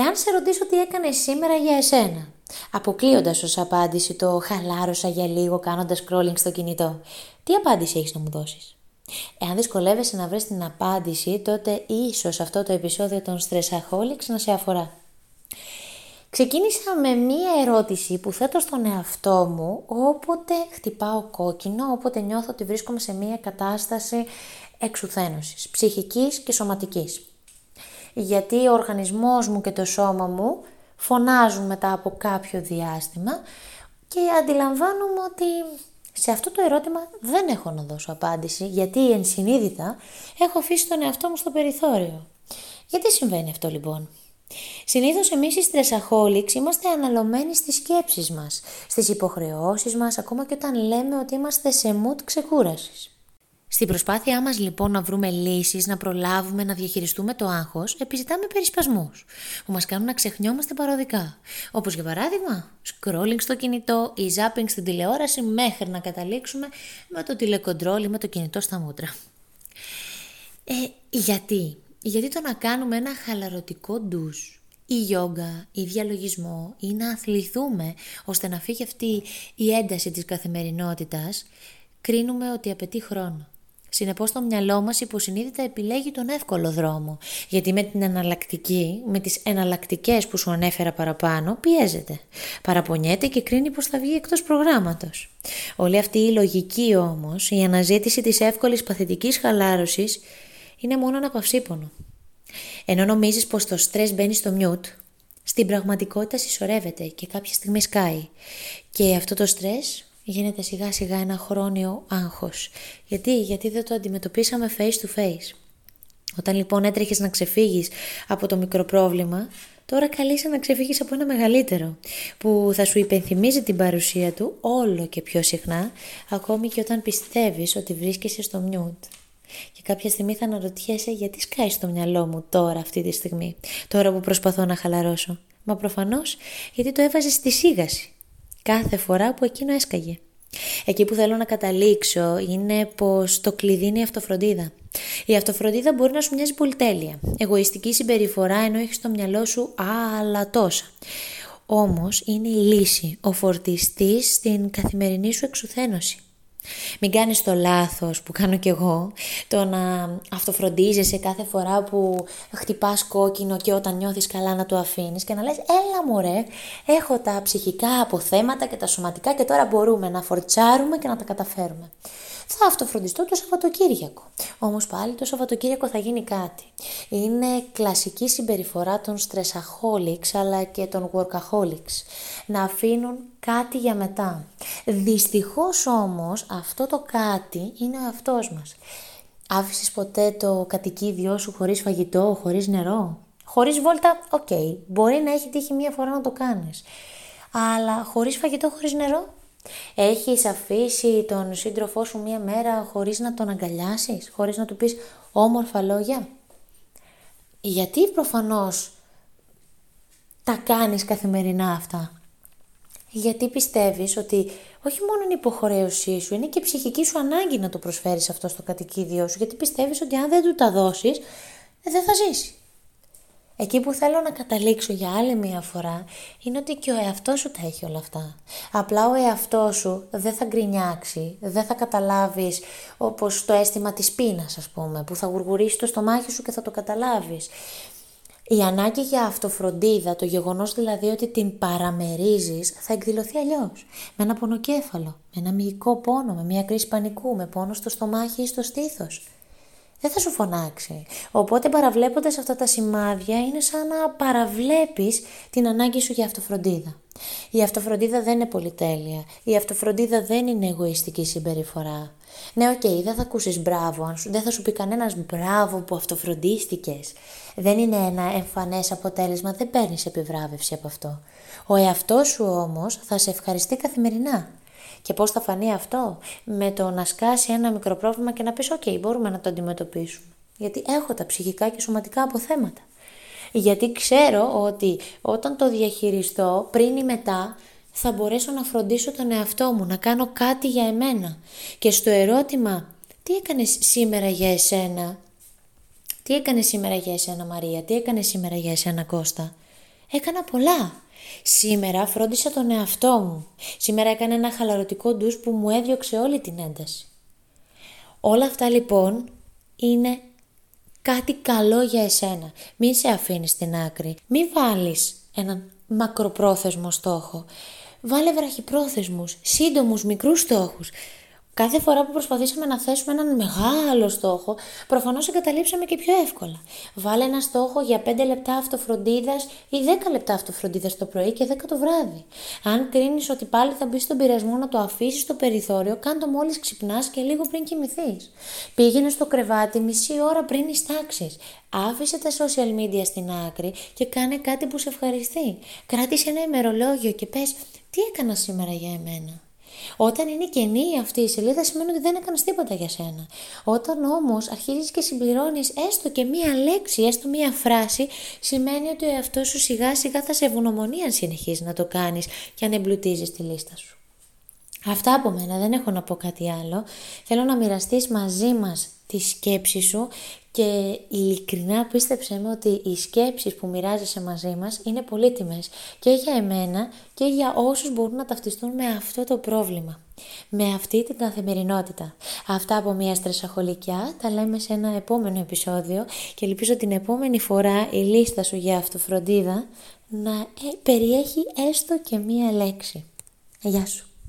Εάν σε ρωτήσω τι έκανε σήμερα για εσένα, αποκλείοντας ως απάντηση το χαλάρωσα για λίγο κάνοντας scrolling στο κινητό, τι απάντηση έχεις να μου δώσεις; Εάν δυσκολεύεσαι να βρεις την απάντηση, τότε ίσως αυτό το επεισόδιο των Stressaholics να σε αφορά. Ξεκίνησα με μία ερώτηση που θέτω στον εαυτό μου όποτε χτυπάω κόκκινο, όποτε νιώθω ότι βρίσκομαι σε μία κατάσταση εξουθένωσης, ψυχικής και σωματικής. Γιατί ο οργανισμός μου και το σώμα μου φωνάζουν μετά από κάποιο διάστημα και αντιλαμβάνομαι ότι σε αυτό το ερώτημα δεν έχω να δώσω απάντηση, γιατί ενσυνείδητα έχω αφήσει τον εαυτό μου στο περιθώριο. Γιατί συμβαίνει αυτό λοιπόν; Συνήθως εμείς οι στρεσαχόληξ είμαστε αναλωμένοι στις σκέψεις μας, στις υποχρεώσεις μας, ακόμα και όταν λέμε ότι είμαστε σε mood ξεκούρασης. Στην προσπάθειά μας λοιπόν να βρούμε λύσεις, να προλάβουμε, να διαχειριστούμε το άγχος, επιζητάμε περισπασμούς που μας κάνουν να ξεχνιόμαστε παροδικά. Όπως για παράδειγμα, scrolling στο κινητό ή zapping στην τηλεόραση μέχρι να καταλήξουμε με το τηλεκοντρόλ ή με το κινητό στα μούτρα. Ε, γιατί; Γιατί το να κάνουμε ένα χαλαρωτικό ντους ή γιόγκα ή διαλογισμό ή να αθληθούμε ώστε να φύγει αυτή η ένταση της καθημερινότητας κρίνουμε ότι απαιτεί χρόνο. Συνεπώς το μυαλό μας υποσυνείδητα επιλέγει τον εύκολο δρόμο, γιατί με την εναλλακτική, με τις εναλλακτικές που σου ανέφερα παραπάνω, πιέζεται. Παραπονιέται και κρίνει πως θα βγει εκτός προγράμματος. Όλη αυτή η λογική όμως, η αναζήτηση της εύκολης παθητικής χαλάρωσης, είναι μόνο ένα παυσίπονο. Ενώ νομίζεις πως το στρες μπαίνει στο μιούτ, στην πραγματικότητα συσσωρεύεται και κάποια στιγμή σκάει. Και αυτό το στρες γίνεται σιγά σιγά ένα χρόνιο άγχος. Γιατί, γιατί δεν το αντιμετωπίσαμε face to face. Όταν λοιπόν έτρεχες να ξεφύγεις από το μικρό πρόβλημα, τώρα καλείσαι να ξεφύγεις από ένα μεγαλύτερο, που θα σου υπενθυμίζει την παρουσία του όλο και πιο συχνά, ακόμη και όταν πιστεύεις ότι βρίσκεσαι στο μιούτ. Και κάποια στιγμή θα αναρωτιέσαι γιατί σκάει στο μυαλό μου τώρα αυτή τη στιγμή, τώρα που προσπαθώ να χαλαρώσω. Μα προφανώς γιατί το έβαζες στη σίγαση κάθε φορά που εκείνο έσκαγε. Εκεί που θέλω να καταλήξω είναι πως το κλειδί είναι η αυτοφροντίδα. Η αυτοφροντίδα μπορεί να σου μοιάζει πολυτέλεια. Εγωιστική συμπεριφορά ενώ έχεις στο μυαλό σου άλλα τόσα. Όμως είναι η λύση, ο φορτιστής στην καθημερινή σου εξουθένωση. Μην κάνεις το λάθος που κάνω κι εγώ, το να αυτοφροντίζεσαι κάθε φορά που χτυπάς κόκκινο και όταν νιώθεις καλά να το αφήνεις και να λες έλα μωρέ, έχω τα ψυχικά αποθέματα και τα σωματικά και τώρα μπορούμε να φορτσάρουμε και να τα καταφέρουμε θα αυτοφροντιστώ το Σαββατοκύριακο. Όμως πάλι το Σαββατοκύριακο θα γίνει κάτι. Είναι κλασική συμπεριφορά των stressaholics αλλά και των workaholics. Να αφήνουν κάτι για μετά. Δυστυχώς όμως αυτό το κάτι είναι ο εαυτός μας. Άφησες ποτέ το κατοικίδιό σου χωρίς φαγητό, χωρίς νερό; Χωρίς βόλτα, οκ, μπορεί να έχει τύχει μία φορά να το κάνεις. Αλλά χωρίς φαγητό, χωρίς νερό, Έχεις αφήσει τον σύντροφό σου μία μέρα χωρίς να τον αγκαλιάσεις, χωρίς να του πεις όμορφα λόγια; Γιατί προφανώς τα κάνεις καθημερινά αυτά; Γιατί πιστεύεις ότι όχι μόνο είναι υποχρέωσή σου, είναι και ψυχική σου ανάγκη να το προσφέρεις αυτό στο κατοικίδιό σου, γιατί πιστεύεις ότι αν δεν του τα δώσεις, δεν θα ζήσεις. Εκεί που θέλω να καταλήξω για άλλη μία φορά είναι ότι και ο εαυτός σου τα έχει όλα αυτά. Απλά ο εαυτός σου δεν θα γκρινιάξει, δεν θα καταλάβεις όπως το αίσθημα της πείνας ας πούμε, που θα γουργουρίσει το στομάχι σου και θα το καταλάβεις. Η ανάγκη για αυτοφροντίδα, το γεγονός δηλαδή ότι την παραμερίζεις, θα εκδηλωθεί αλλιώς. Με ένα πονοκέφαλο, με ένα μυϊκό πόνο, με μια κρίση πανικού, με πόνο στο στομάχι ή στο στήθος δεν θα σου φωνάξει. Οπότε παραβλέποντας αυτά τα σημάδια είναι σαν να παραβλέπεις την ανάγκη σου για αυτοφροντίδα. Η αυτοφροντίδα δεν είναι πολυτέλεια. Η αυτοφροντίδα δεν είναι εγωιστική συμπεριφορά. Ναι, OK, okay, δεν θα ακούσεις μπράβο, δεν θα σου πει κανένας μπράβο που αυτοφροντίστηκες. Δεν είναι ένα εμφανές αποτέλεσμα, δεν παίρνεις επιβράβευση από αυτό. Ο εαυτός σου όμως θα σε ευχαριστεί καθημερινά. Και πώς θα φανεί αυτό, με το να σκάσει ένα μικρό πρόβλημα και να πεις «ΟΚ, μπορούμε να το αντιμετωπίσουμε». Γιατί έχω τα ψυχικά και σωματικά αποθέματα. Γιατί ξέρω ότι όταν το διαχειριστώ πριν ή μετά θα μπορέσω να φροντίσω τον εαυτό μου, να κάνω κάτι για εμένα. Και στο ερώτημα «Τι έκανες σήμερα για εσένα» Τι έκανε σήμερα για εσένα Μαρία, τι έκανε σήμερα για εσένα Κώστα. Έκανα πολλά. Σήμερα φρόντισα τον εαυτό μου. Σήμερα έκανα ένα χαλαρωτικό ντους που μου έδιωξε όλη την ένταση. Όλα αυτά λοιπόν είναι κάτι καλό για εσένα. Μην σε αφήνεις στην άκρη. Μην βάλεις έναν μακροπρόθεσμο στόχο. Βάλε βραχυπρόθεσμους, σύντομους, μικρούς στόχους. Κάθε φορά που προσπαθήσαμε να θέσουμε έναν μεγάλο στόχο, προφανώς εγκαταλείψαμε και πιο εύκολα. Βάλε ένα στόχο για 5 λεπτά αυτοφροντίδας ή 10 λεπτά αυτοφροντίδας το πρωί και 10 το βράδυ. Αν κρίνεις ότι πάλι θα μπεις στον πειρασμό να το αφήσεις στο περιθώριο, κάν το μόλις ξυπνάς και λίγο πριν κοιμηθείς. Πήγαινε στο κρεβάτι μισή ώρα πριν ειστάξεις. Άφησε τα social media στην άκρη και κάνε κάτι που σε ευχαριστεί. Κράτησε ένα ημερολόγιο και πες τι έκανα σήμερα για εμένα; Όταν είναι κενή αυτή η σελίδα σημαίνει ότι δεν έκανες τίποτα για σένα. Όταν όμως αρχίζεις και συμπληρώνεις έστω και μία λέξη, έστω μία φράση, σημαίνει ότι ο εαυτός σου σιγά σιγά θα σε ευγνωμονεί αν συνεχίζεις να το κάνεις και αν εμπλουτίζεις τη λίστα σου. Αυτά από μένα, δεν έχω να πω κάτι άλλο. Θέλω να μοιραστείς μαζί μας τη σκέψη σου και ειλικρινά πίστεψέ με ότι οι σκέψεις που μοιράζεσαι μαζί μας είναι πολύτιμες και για εμένα και για όσους μπορούν να ταυτιστούν με αυτό το πρόβλημα, με αυτή την καθημερινότητα. Αυτά από μια στρεσαχολικιά τα λέμε σε ένα επόμενο επεισόδιο και ελπίζω την επόμενη φορά η λίστα σου για αυτοφροντίδα να ε, περιέχει έστω και μία λέξη. Γεια σου!